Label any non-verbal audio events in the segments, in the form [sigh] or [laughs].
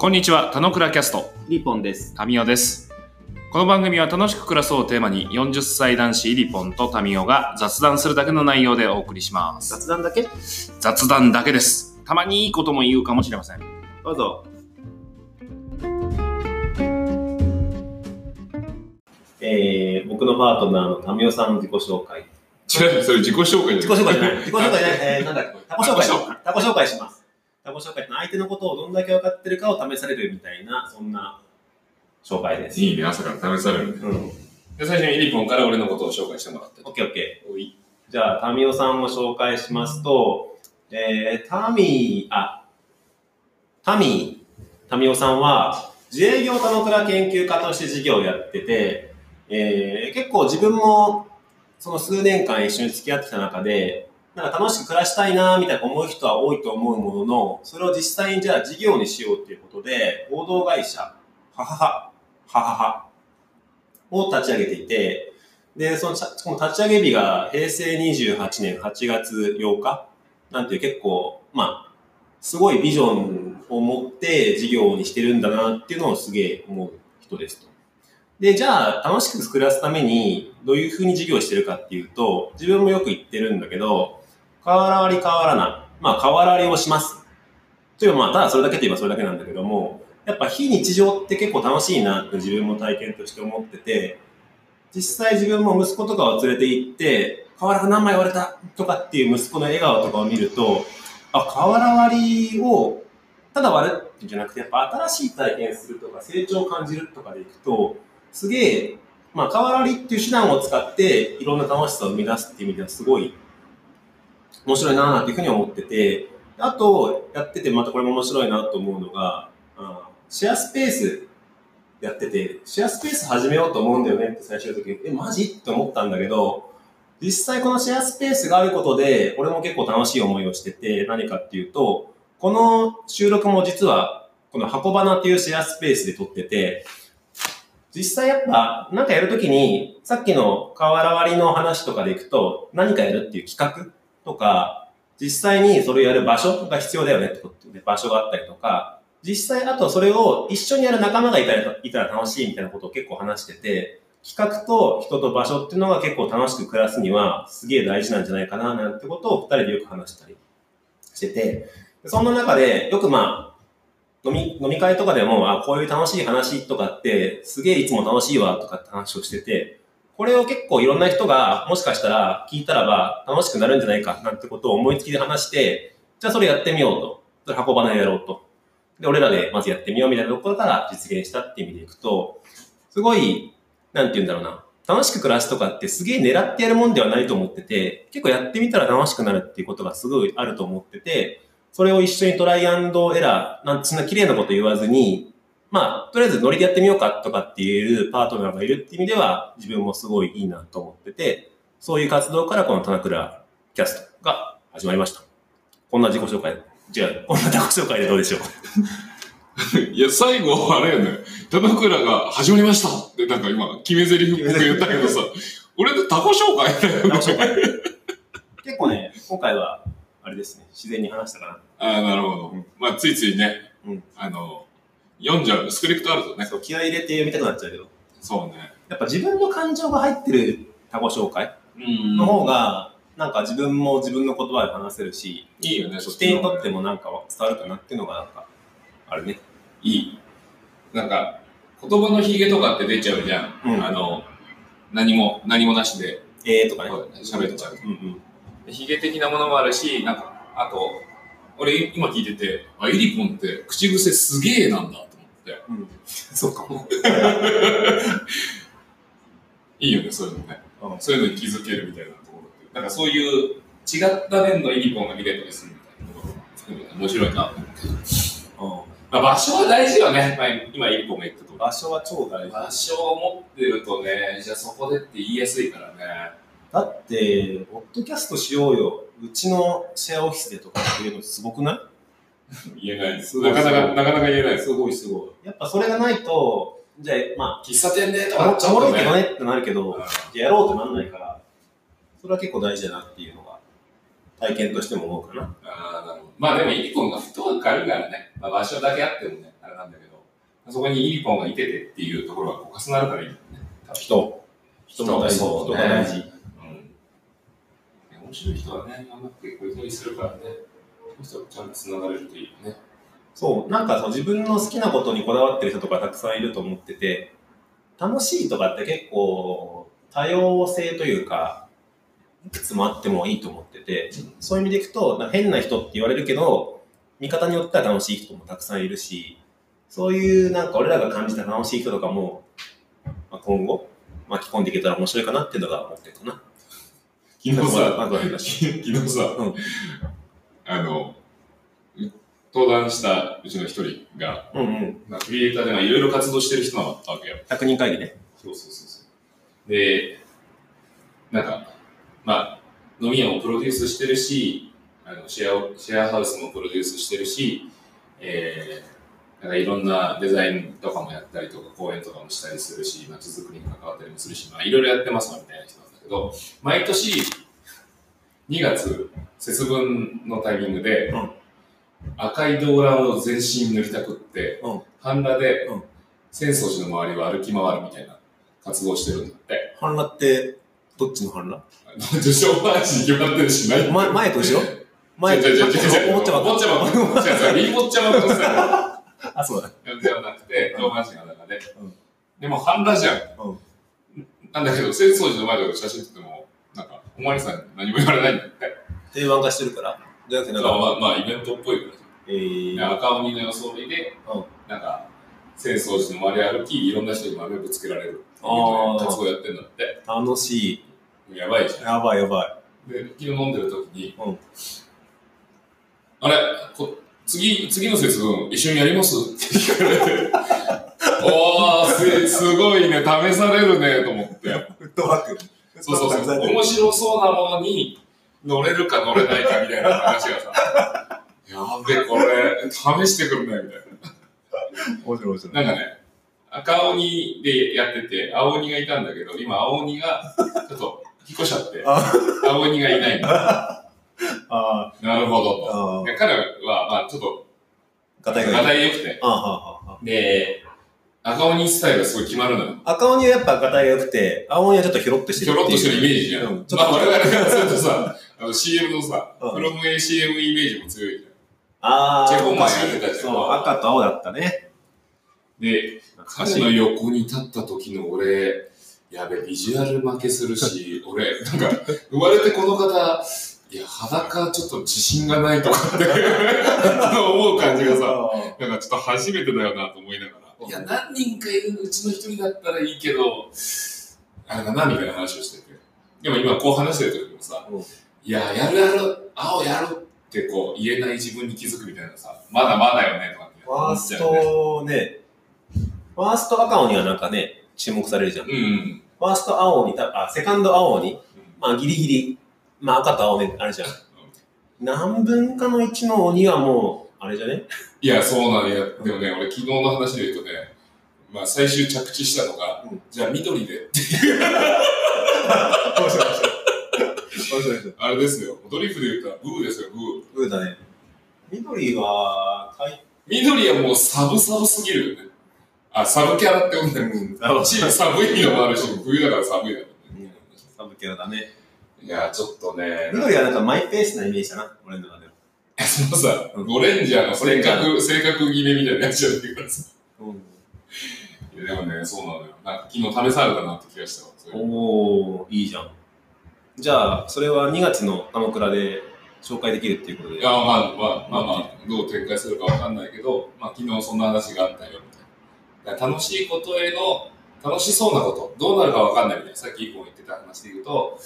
こんにちは、田野倉キャスト、リポンです。タミオです。この番組は楽しく暮らそうをテーマに40歳男子イリポンとタミオが雑談するだけの内容でお送りします。雑談だけ？雑談だけです。たまにいいことも言うかもしれません。どうぞ。えー、僕のパートナーのタミオさんの自己紹介。違う、それ自己紹介自己紹介じゃない。自己紹介じゃない。えー、なんだっけ？タコ紹介タコ紹。タコ紹介します。タコ紹介って相手のことをどんだけ分かってるかを試されるみたいな、そんな紹介です。いいね、朝から試される。うん。で、最初にイリポンから俺のことを紹介してもらって。オッケーオッケおい。ー。じゃあ、タミオさんを紹介しますと、えー、タミー、あ、タミー、タミオさんは、自営業田野倉研究家として事業をやってて、えー、結構自分もその数年間一緒に付き合ってきた中で、なんか楽しく暮らしたいなみたいな思う人は多いと思うものの、それを実際にじゃあ事業にしようっていうことで、合同会社、ははは、ははは、を立ち上げていて、で、その、しかも立ち上げ日が平成28年8月8日なんていう結構、まあ、すごいビジョンを持って事業にしてるんだなっていうのをすげえ思う人ですと。で、じゃあ楽しく暮らすためにどういうふうに事業してるかっていうと、自分もよく言ってるんだけど、変わらり変わらない。まあ、変わらりをします。というかまあ、ただそれだけと言えばそれだけなんだけども、やっぱ非日常って結構楽しいなって自分も体験として思ってて、実際自分も息子とかを連れて行って、瓦が何枚割れたとかっていう息子の笑顔とかを見ると、あ、瓦割りをただ割るっていうんじゃなくて、やっぱ新しい体験するとか成長を感じるとかでいくと、すげえ、まあ、瓦割りっていう手段を使っていろんな楽しさを生み出すっていう意味ではすごい面白いなぁっていうふうに思ってて、あと、やっててまたこれも面白いなと思うのが、シェアスペースやってて、シェアスペース始めようと思うんだよねって最初の時、え、マジ？って思ったんだけど、実際このシェアスペースがあることで、俺も結構楽しい思いをしてて、何かっていうと、この収録も実は、この箱花っていうシェアスペースで撮ってて、実際やっぱ、なんかやるときに、さっきの瓦割りの話とかでいくと、何かやるっていう企画とか、実際にそれをやる場所が必要だよねってことで、場所があったりとか、実際あとそれを一緒にやる仲間がいたらいたら楽しいみたいなことを結構話してて、企画と人と場所っていうのが結構楽しく暮らすにはすげえ大事なんじゃないかななんてことを二人でよく話したりしてて、そんな中でよくまあ、飲み、飲み会とかでも、あ、こういう楽しい話とかって、すげえいつも楽しいわとかって話をしてて、これを結構いろんな人がもしかしたら聞いたらば楽しくなるんじゃないかなんてことを思いつきで話して、じゃあそれやってみようと。それ箱花やろうと。で、俺らでまずやってみようみたいなところから実現したって意味でいくと、すごい、なんて言うんだろうな。楽しく暮らすとかってすげえ狙ってやるもんではないと思ってて、結構やってみたら楽しくなるっていうことがすごいあると思ってて、それを一緒にトライアンドエラー、なんそんな綺麗なこと言わずに、まあ、とりあえずノリでやってみようかとかって言えるパートナーがいるっていう意味では、自分もすごいいいなと思ってて、そういう活動からこの田倉キャストが始まりました。こんな自己紹介、違う、こんな自己紹介でどうでしょう。[laughs] いや、最後、あれやね、田倉が始まりましたって、なんか今、決め台詞っぽく言ったけどさ、[laughs] 俺のタコ紹介だ紹介。結構ね、今回は、あれですね、自然に話したかな。ああ、なるほど。まあ、ついついね、うん。あの、読んじゃう、スクリプトあるとね。そう気合い入れて読みたくなっちゃうけど、そうね。やっぱ自分の感情が入ってる他己紹介うんの方が、なんか自分も自分の言葉で話せるし、いいよね、そっちの方がとってもなんか伝わるかなっていうのがなんか、あるね。いい。なんか、言葉のヒゲとかって出ちゃうじゃん。うんあの、何も、何もなしでえーとかね。喋っちゃう。うんうん。ヒゲ的なものもあるし、なんか、あと、俺今聞いてて、あ、イリポンって口癖すげえなんだ。うん。[laughs] そうかも。[laughs] いいよね、そういうのね。うんそういうのに気づけるみたいなところって。なんかそういう違った面のイリポンが見れたりするみたいなところも含めて面白いなと思って。うんまあ、場所は大事よね。まあ、今イリポンが言ったと場所は超大り。事。場所を持ってるとね、じゃあそこでって言いやすいからね。だって、ポッドキャストしようよ。うちのシェアオフィスでとかっていうのすごくない？言えないです。なかなか、なかなか言えないです。すごいすごい。やっぱそれがないと、じゃあ、ま喫茶店でとあ、かおもろいけどね。ねってなるけど、うんじゃあやろうとなんないから、それは結構大事だなっていうのが、体験としても思うかな。ああ、なるほど。まあでもイリポンがフットワーク軽いからね。まあ場所だけあってもね、あれなんだけど、そこにイリポンがいててっていうところがこう重なるからいいんだよね。多分人。人も大事。そうね人が大事。うん。面白い人はね、頑張ってこういうふうにするからね、そちゃんと繋がれるといいよね。そう、なんかそう自分の好きなことにこだわってる人とかたくさんいると思ってて、楽しいとかって結構多様性というか、いくつもあってもいいと思ってて、そういう意味でいくと、変な人って言われるけど、見方によっては楽しい人もたくさんいるし、そういうなんか俺らが感じた楽しい人とかも、まあ、今後巻き込んでいけたら面白いかなっていうのが思ってるかな。昨日さ、[laughs] [laughs] 昨日さ、うんあの、登壇したうちの一人が、うんうん。まあ、クリエイターでまあいろいろ活動してる人なわけよ。100人会議ね。そうそうそうそう。で、なんか、まあ、飲み屋もプロデュースしてるし、あのシェアシェアハウスもプロデュースしてるし、えー、なんかいろんなデザインとかもやったりとか、講演とかもしたりするし、街づくりに関わったりもするし、まあいろいろやってますわみたいな人なんだけど、毎年2月節分のタイミングで、うん赤い動乱を全身塗りたくって、うん半裸で、うん浅草寺の周りを歩き回るみたいな活動をしてるんだって。反乱って、どっちの反乱受賞半身 [laughs] 決まってるしない。前前と後ろ？前違う違う違う違う。思ってばっかお坊ちゃま。違う違う。リーボッチャマのスタイあ、そうだ。ルではなくて、上半身が中でうん。でも半裸じゃん。うんなんだけど、浅草寺の前で写真撮っても、なんか、おまわりさんに何も言われないんだって。定番化してるから。じゃなくて、なんか、まあまあ、まあ、イベントっぽいからじえー。赤鬼の装いでうん、なんか、浅草寺の周り歩き、いろんな人に豆ぶつけられるあー活動やってんだって。楽しい。やばいじゃん。やばいやばい。で、昨日飲んでる時に、うんあれこ次、次の節分一緒にやります？って聞かれて、[laughs] おーす、すごいね、試されるね、と思って。フットワーク。そうそうそう。面白そうなものに乗れるか乗れないかみたいな話がさ、やべ、これ、試してくるね、みたい面白い面白い。な。なんかね、赤鬼でやってて、青鬼がいたんだけど、今青鬼がちょっと引っ越しちゃって、あ青鬼がいないんだ。[laughs] あなるほどと。彼は、まあ、ちょっと、がいい。がたい良くて。で、赤鬼スタイルがすごい決まるのよ。あ。赤鬼はやっぱガタイが良くて、青鬼はちょっとヒョロッとしてひょるっていう。ろっとしてるイメージじゃん。うんちょっとまあ、我々からするとさ、あの CM のさ、うんフロム ACM イメージも強いじああ、チェコマンやってたじゃんそう、赤と青だったね。ゃん。で、彼の横に立った時の俺、やべ、ビジュアル負けするし、[laughs] 俺、なんか、生まれてこの方、いや、裸ちょっと自信がないとかって [laughs] 思う感じがさ、なんかちょっと初めてだよなと思いながら。いや、何人かいるうちの一人だったらいいけど、あれだな、みたいな話をしてて。でも今こう話してる時もさ、うんいや、やるやる、青やるってこう言えない自分に気づくみたいなさ、まだまだよね、とかってファース。トね、ファースト赤鬼はなんかね、注目されるじゃん。フうんうん。ァースト青鬼、たあ、セカンド青鬼、まあギリギリ、まあ赤と青ね、あれじゃん。何分かの1の鬼はもう、あれじゃね？いや、そうなんや。でもね、俺昨日の話で言うとね、まあ最終着地したのが、うんじゃあ緑でって、[laughs] 面白い面白い。面白い面白い。あれですよ。ドリフで言ったらブーですよ、ブー。ブーだね。緑は、かい、緑はもうサブサブすぎるよね。あ、サブキャラってことだよ。うん、あち寒いのもあるし、冬だから寒いだろうね。サブキャラだね。いや、ちょっとね、緑はなんかマイペースなイメージだな、俺の中では。そのさ、うんゴレンジャーの性格、性格決めみたいなやつやってるからさ。うん。いや、でもね、そうなのよ。なんか昨日試されたなって気がしたわ。おー、いいじゃん。じゃあ、それは2月の鎌倉で紹介できるっていうことで。いや、まあまあ、まあまあ、どう展開するかわかんないけど、まあ昨日そんな話があったよ、みたいな。楽しいことへの、楽しそうなこと、どうなるかわかんないみたいな。さっき一本言ってた話で言うと、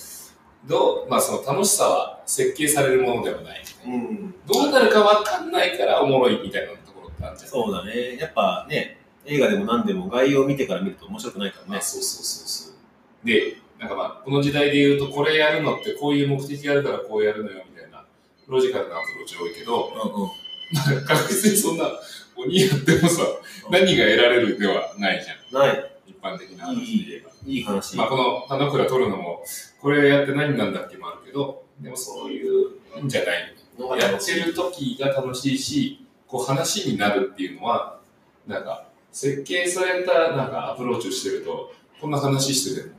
どう、まあその楽しさは設計されるものではない。うん。どうなるかわかんないからおもろいみたいなところってあるじゃん。そうだね。やっぱね、映画でも何でも概要を見てから見ると面白くないからねまあ、。そうそうそうそう。で、なんかまあ、この時代で言うと、これやるのってこういう目的があるからこうやるのよみたいな、ロジカルなアプローチ多いけど、うんうん。なんか確実にそんな、鬼やってもさ、何が得られるではないじゃん。ない。一般的な話で言えば。いい話。まあ、この田之倉取るのも、これやって何なんだっけもあるけど、でもそういうんじゃない。やってる時が楽しいし、こう話になるっていうのは、なんか、設計されたなんかアプローチをしてると、こんな話してても、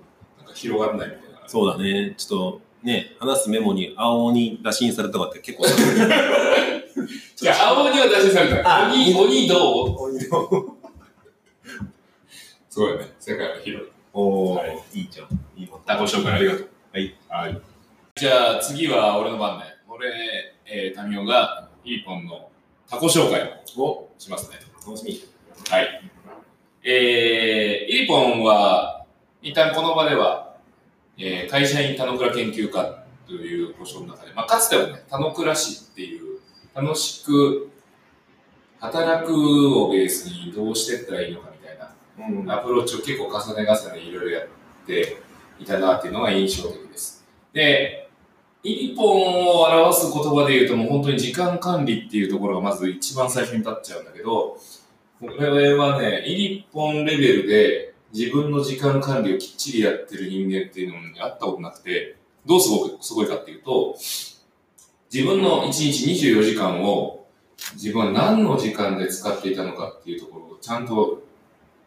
広がらないみたいな。そうだね。ちょっと、ね、話すメモに青鬼打診されたかって結構。[laughs] じゃあ、青鬼は出しされた。あ鬼、鬼どう？鬼の。すごいね。世界が広い。おー、はいいいじゃん。いいわ。タコ紹介ありがとう。はい。はい。じゃあ、次は俺の番ね。俺、えー、タミオが、イーポンのタコ紹介をしますね。楽しみ。はい。えー、イーポンは、一旦この場では、えー、会社員田野倉研究家という故障の中で、まあ、かつてはね、田野倉市っていう、楽しく働くをベースにどうしていったらいいのかみたいなうんアプローチを結構重ね重ねいろいろやっていたなっていうのが印象的です。で、イリポンを表す言葉で言うともう本当に時間管理っていうところがまず一番最初に立っちゃうんだけど、これはね、イリポンレベルで自分の時間管理をきっちりやってる人間っていうのに会ったことなくて、どうすごくすごいかっていうと、自分の1日24時間を自分は何の時間で使っていたのかっていうところをちゃんと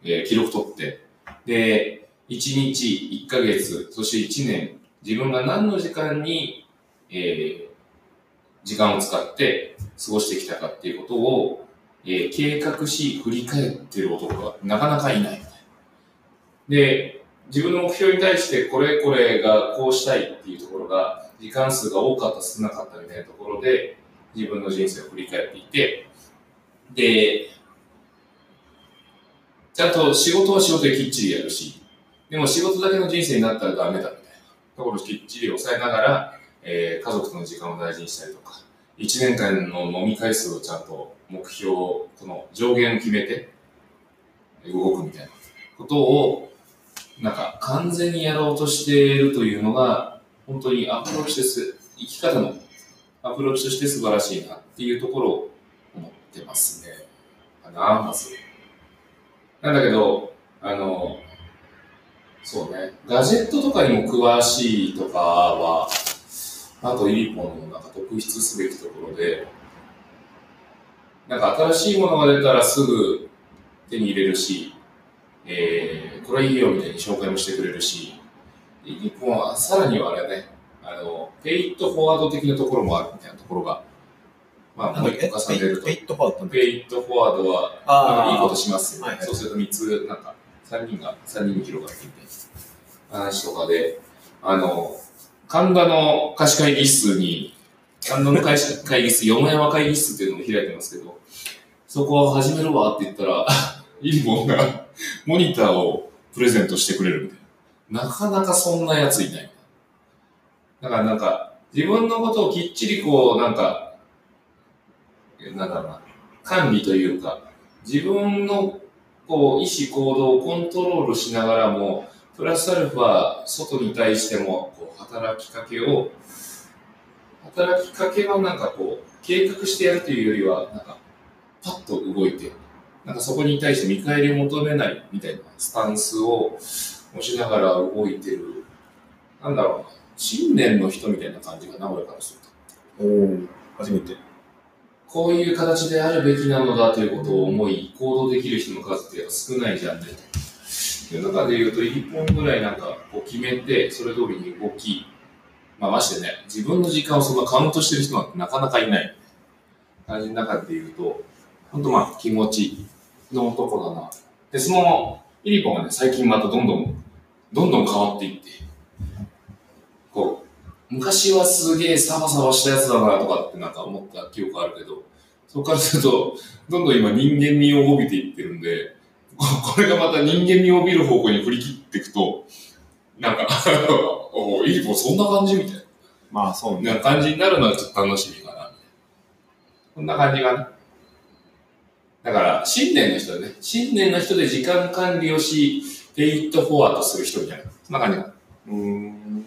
えー記録取って、で、1日、1ヶ月、そして1年、自分が何の時間に、えー時間を使って過ごしてきたかっていうことを、えー計画し、振り返ってる男がなかなかいない。で、自分の目標に対してこれこれがこうしたいっていうところが、時間数が多かった少なかったみたいなところで、自分の人生を振り返っていて、で、ちゃんと仕事は仕事できっちりやるし、でも仕事だけの人生になったらダメだみたいなところをきっちり抑えながら、えー家族との時間を大事にしたりとか、1年間の飲み回数をちゃんと目標を、この上限を決めて動くみたいなことを、なんか完全にやろうとしているというのが、本当にアプローチです、生き方のアプローチとして素晴らしいなっていうところを思ってますね。かな、まず。なんだけど、あの、そうね、ガジェットとかにも詳しいとかは、あとイリポンのなんか特筆すべきところで、なんか新しいものが出たらすぐ手に入れるし、えー、これいいよみたいに紹介もしてくれるし、イリポンはさらにはあれね、あの、ペイットフォワード的なところもあるみたいなところが、まあ、もう一個重ねると。ペ、イットファードペイットフォワードは、いいことしますよ、はいはい。そうすると3つ、なんか、3人が、3人に広がっていて、話とかで、あの、神田の貸し会議室に、神田の会社会議室、よもやま会議室っていうのも開いてますけど、そこを始めるわって言ったら、イリボンがモニターをプレゼントしてくれるみたいな。なかなかそんなやついない。だからなんか、自分のことをきっちりこう、なんか、えなんだろうな、管理というか、自分のこう意思行動をコントロールしながらも、プラスアルファ、外に対してもこう働きかけを、働きかけはなんかこう、計画してやるというよりは、なんか、パッと動いて、なんかそこに対して見返りを求めないみたいなスタンスを持ちながら動いてる、なんだろうな、信念の人みたいな感じかな、俺からすると。おー、初めて。こういう形であるべきなのだということを思い、行動できる人の数って少ないじゃんね。という中で言うと、1本ぐらいなんかこう決めて、それ通りに動き、まあましてね、自分の時間をそんなカウントしてる人なんてなかなかいない感じの中で言うと、本当まあ気持ちの男だな。で、そのイリポンがね、最近またどんどん、どんどん変わっていって、こう、昔はすげえサバサバしたやつだなとかってなんか思った記憶あるけど、そこからすると、どんどん今人間味を帯びていってるんで、ここれがまた人間味を帯びる方向に振り切っていくと、なんか、[laughs] おいい子そんな感じみたいまあそうね。な感じになるのはちょっと楽しみかな。こんな感じがね。だから、信念の人だね。信念の人で時間管理をし、 pay it forward する人みたいな。そんな感じ。うーん。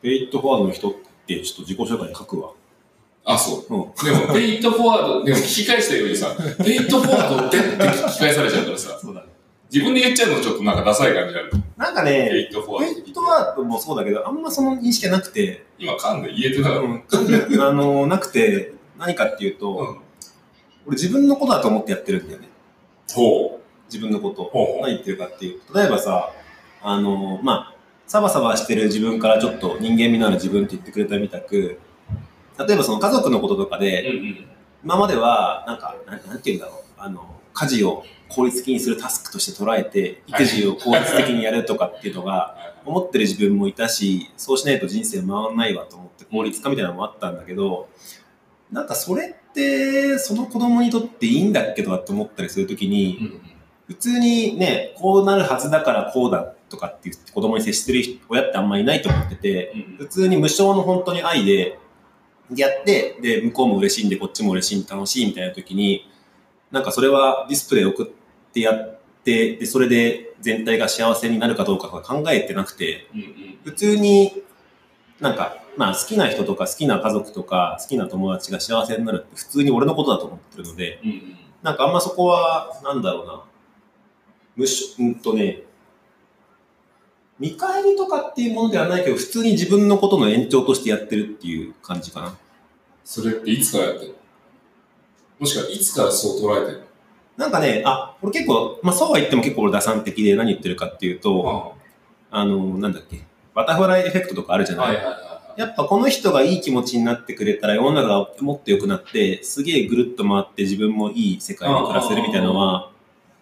pay it forward の人ってちょっと自己紹介に書くわ。あ、そう。うん。でも、 pay it forward、でも聞き返したようにさ、 pay it forward ってって聞き返されちゃうからさ、そうだね。自分で言っちゃうのちょっとなんかダサい感じある。なんか pay ね、 it forワードペイットワードもそうだけど、あんまその認識がなくて、今噛んで言えてなかっうん、あの、なくて、何かっていうと、うん俺自分のことだと思ってやってるんだよね。ほ自分のことう。。ほう。何言ってるかっていう。例えばさ、あの、まあ、サバサバしてる自分からちょっと人間味のある自分って言ってくれたみたく、例えばその家族のこととかで、うんうん。今までは、なんか、なんなんて言うんだろう、あの、家事を効率的にするタスクとして捉えて、育児を効率的にやるとかっていうのが、思ってる自分もいたし、そうしないと人生回らないわと思って効率化みたいなのもあったんだけど、なんかそれって、その子供にとっていいんだっけとかって思ったりするときに、うんうん。普通にね、こうなるはずだからこうだとかって言って子供に接してる親ってあんまりいないと思ってて、うん普通に無償の本当に愛でやって、で、向こうも嬉しいんでこっちも嬉しい楽しいみたいな時に、なんかそれはディスプレイ送ってやって、で、それで全体が幸せになるかどうかとか考えてなくて、うんうん。普通になんか、まあ好きな人とか好きな家族とか好きな友達が幸せになるって普通に俺のことだと思ってるので、うんうん。なんかあんまそこは、なんだろうな。むし、うんとね、見返りとかっていうものではないけど、普通に自分のことの延長としてやってるっていう感じかな。それっていつからやってるの？もしくはいつからそう捉えてるなんかね、あ、俺結構、まあそうは言っても結構俺打算的で何言ってるかっていうと、のあの、なんだっけ、バタフライエフェクトとかあるじゃない？はいはいはい。やっぱこの人がいい気持ちになってくれたら世の中がもっと良くなって、すげえぐるっと回って自分もいい世界で暮らせるみたいなのは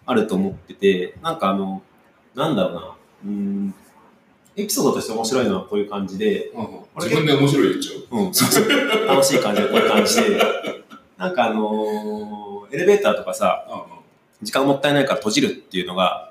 あると思ってて、なんかあの、なんだろうな、うーん、エピソードとして面白いのはこういう感じで、自分で面白い言っちゃう。うん、そうそう。楽しい感じでこういう感じで、なんかあのーエレベーターとかさ、時間もったいないから閉じるっていうのが、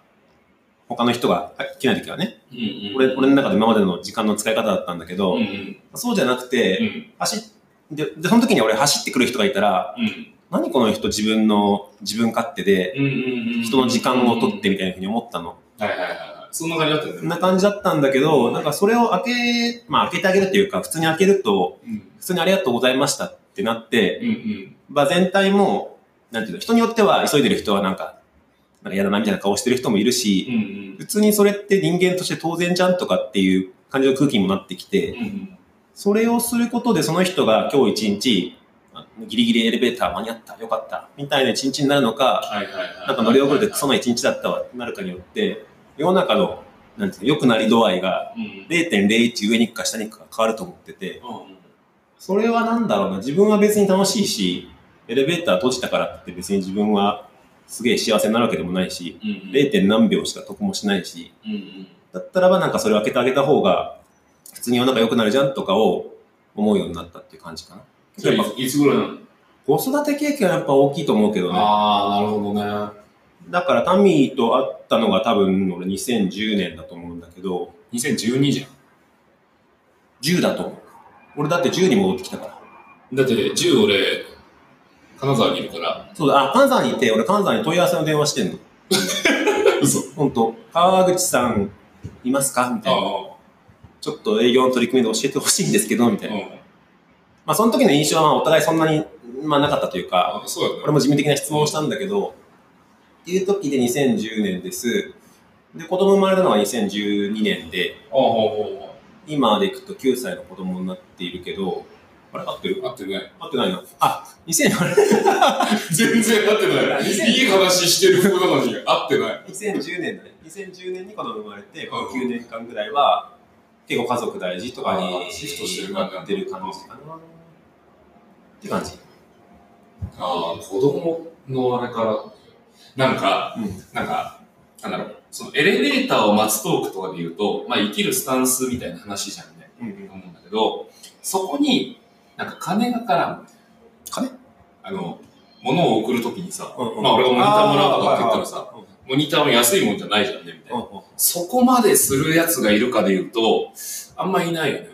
他の人が来ないときはね、うんうん。俺俺の中で今までの時間の使い方だったんだけど、うんうん。そうじゃなくて、うん。走っで、で、その時に俺走ってくる人がいたら、うん。何この人自分の、自分勝手で、うんうんうん人の時間を取ってみたいなふうに思ったの。はいはいはいはい。そんな感じだったよね。そんな感じだったんだけど、なんかそれを開け、まあ開けてあげるっていうか、普通に開けると、うん。普通にありがとうございましたってなって、うんうん。まあ全体も、なんていうの、人によっては急いでる人はなんか、なんか嫌だなみたいな顔してる人もいるし、うんうん。普通にそれって人間として当然じゃんとかっていう感じの空気にもなってきて、うんうん。それをすることでその人が今日一日、あギリギリエレベーター間に合った、よかった、みたいな一日になるのか。なんか乗り遅れてクソな一日だったわ、なるかによって、世の中の、なんていうの、良くなり度合いがうん。うん0.01上に行くか下に行くか変わると思ってて、うん。それはなんだろうな、自分は別に楽しいし、エレベーター閉じたからって別に自分はすげえ幸せになるわけでもないし、うんうん 0. 何秒しか得もしないし、うんうんだったらばなんかそれを開けてあげた方が、普通に世の中良くなるじゃんとかを思うようになったっていう感じかな。それいつぐらいなの？子育て経験はやっぱ大きいと思うけどね。ああ、なるほどね。だからタミーと会ったのが多分俺2010年だと思うんだけど、2012じゃん。10だと思う。俺だって10に戻ってきたから。だって、10俺、金沢にいるから。そうだ、あ、金沢にいて、俺金沢に問い合わせの電話してんの。[laughs] 嘘。本当川口さんいますか？みたいな。あちょっと営業の取り組みで教えてほしいんですけど、みたあ、いな。うん。まあその時の印象はお互いそんなに、まあなかったというか、うだね。俺も事務的な質問をしたんだけど、っていう時で2010年です。で、子供生まれたのは2012年で、今でいくと9歳の子供になっているけど、あれ合ってる。合ってない。合ってないな。あ、2000 [laughs] 全然合ってない。2000いい話してる風なのに合ってない。2010年だね。2010年に子供生まれて、このうん9年間ぐらいは、結構家族大事とかあにーシフトしてる感じなってる感じかな。って感じ。ああ、子供のあれから、なんか、うん。なんか、なんだろう、そのエレベーターを待つトークとかで言うと、まあ生きるスタンスみたいな話じゃんね。うんうん。思うんだけど、そこに、なんか金が絡む。金？あの、物を送るときにさ、うんうんまあ俺がモニターもらうとかって言ったらさ、モニターも安いもんじゃないじゃんね、みたいな。うんうんそこまでするやつがいるかで言うと、あんまいないよね。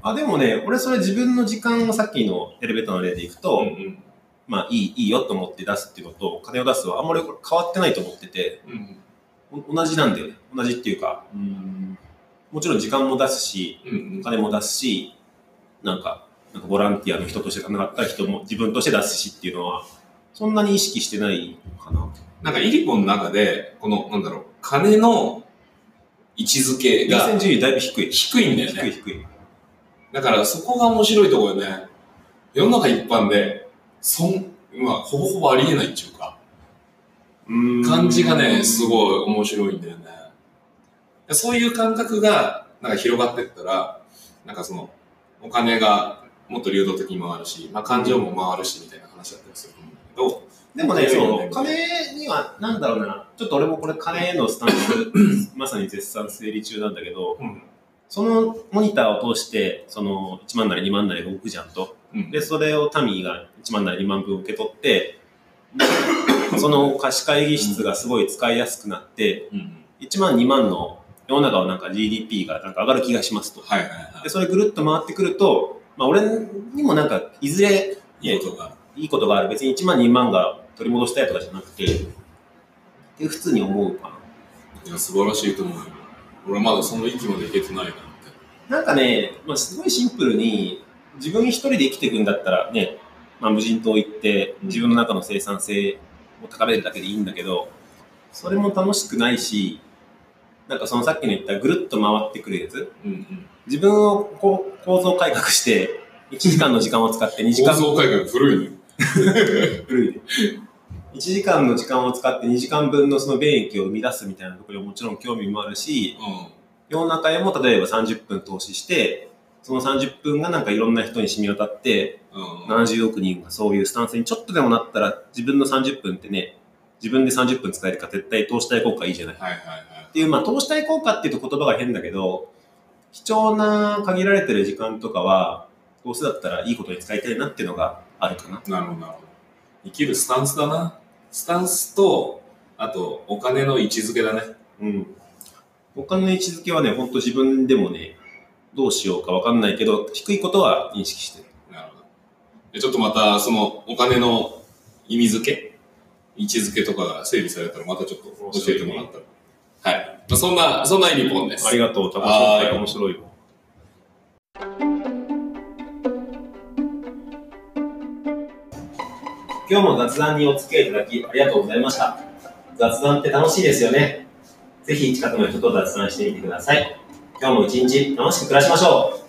あ、でもね、俺それ自分の時間をさっきのエレベーターの例でいくと、うんうん。まあいい、いいよと思って出すっていうのと、金を出すはあんまり変わってないと思ってて、うん。お同じなんだよね。同じっていうか、うんもちろん時間も出すし、うんうんお。金も出すし、なんかボランティアの人としてなかった人も自分として出すしっていうのは、そんなに意識してないかな。なんかイリコの中で、この、なんだろう、金の位置づけ優が先順位だいぶ低い。低いんだよね。低い低い。だからそこが面白いところよね。世の中一般で、そん、まあ、ほぼほぼありえないっていうか、感じがね、すごい面白いんだよね。そういう感覚が、なんか広がってったら、なんかその、お金がもっと流動的に回るし、まあ感情も回るし、みたいな話だったりすると思うんだでもね、そう金には、なんだろうな、ちょっと俺もこれ金へのスタンス、[clears throat] まさに絶賛整理中なんだけど、けど。うん。そのモニターを通して、その1万なり2万なりが動くじゃんと。うん。で、それをタミーが1万なり2万分受け取って、[coughs] その貸し会議室がすごい使いやすくなって、うん。1万2万の世の中はなんか GDP がなんか上がる気がしますと。はいはいはで、それぐるっと回ってくると、まあ俺にもなんかいずれい。いいことが。いいことがある。別に1万2万が取り戻したいとかじゃなくて、って普通に思うかな。いや、素晴らしいと思うよ。俺まだその域までいけてないなって。なんかね、まあ、すごいシンプルに、自分一人で生きていくんだったらね、まあ、無人島行って、うん自分の中の生産性を高めるだけでいいんだけど、それも楽しくないし、なんかそのさっきの言ったぐるっと回ってくるやつ、うんうん。自分をこう構造改革して、1時間の時間を使って2時間、構造改革古いね。[laughs] 古いね。1時間の時間を使って2時間分のその便益を生み出すみたいなところにもちろん興味もあるし、う世の中へも例えば30分投資して、その30分がなんかいろんな人に染み渡って、ん。うん。70億人がそういうスタンスにちょっとでもなったら、自分の30分ってね、自分で30分使えるから絶対投資対効果いいじゃない。っはいはいはい。ていう、まあ投資対効果っていうと言葉が変だけど、貴重な限られてる時間とかは、どうせだったらいいことに使いたいなっていうのがあるかな。なるほどなるほど。生きるスタンスだな。スタンスと、あと、お金の位置づけだね。うん。他の位置づけはね、ほんと自分でもね、どうしようかわかんないけど、低いことは認識してる。なるほど。でちょっとまた、その、お金の意味づけ位置づけとかが整理されたら、またちょっと教えてもらったら。はい。まあ、そんな、そんなイリポンです。ありがとう、高はーい橋。面白いわ。今日も雑談にお付き合いいただきありがとうございました。雑談って楽しいですよね。ぜひ近くの人と雑談してみてください。今日も一日楽しく暮らしましょう。